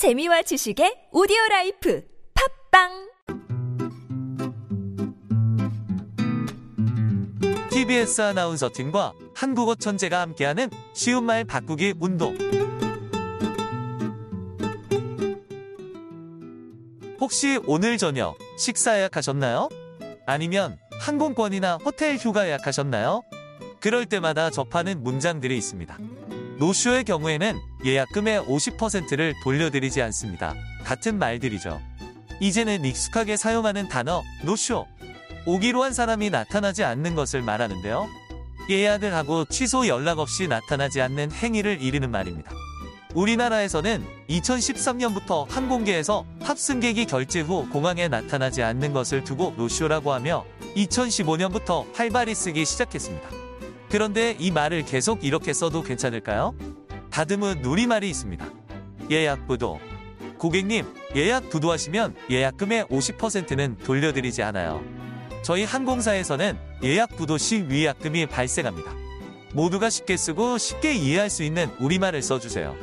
재미와 지식의 오디오 life 팟빵 TBS 아나운서 팀과 한국어 천재가 함께하는 쉬운 말 바꾸기 운동. 혹시 오늘 저녁 식사 예약하셨나요? 아니면 항공권이나 호텔 휴가 예약하셨나요? 그럴 때마다 접하는 문장들이 있습니다. 노쇼의 경우에는 예약금의 50%를 돌려드리지 않습니다. 같은 말들이죠. 이제는 익숙하게 사용하는 단어 노쇼. 오기로 한 사람이 나타나지 않는 것을 말하는데요. 예약을 하고 취소 연락 없이 나타나지 않는 행위를 이르는 말입니다. 우리나라에서는 2013년부터 항공계에서 탑승객이 결제 후 공항에 나타나지 않는 것을 두고 노쇼라고 하며 2015년부터 활발히 쓰기 시작했습니다. 그런데 이 말을 계속 이렇게 써도 괜찮을까요? 다듬은 우리말이 있습니다. 예약 부도. 고객님, 예약 부도하시면 예약금의 50%는 돌려드리지 않아요. 저희 항공사에서는 예약 부도 시 위약금이 발생합니다. 모두가 쉽게 쓰고 쉽게 이해할 수 있는 우리말을 써주세요.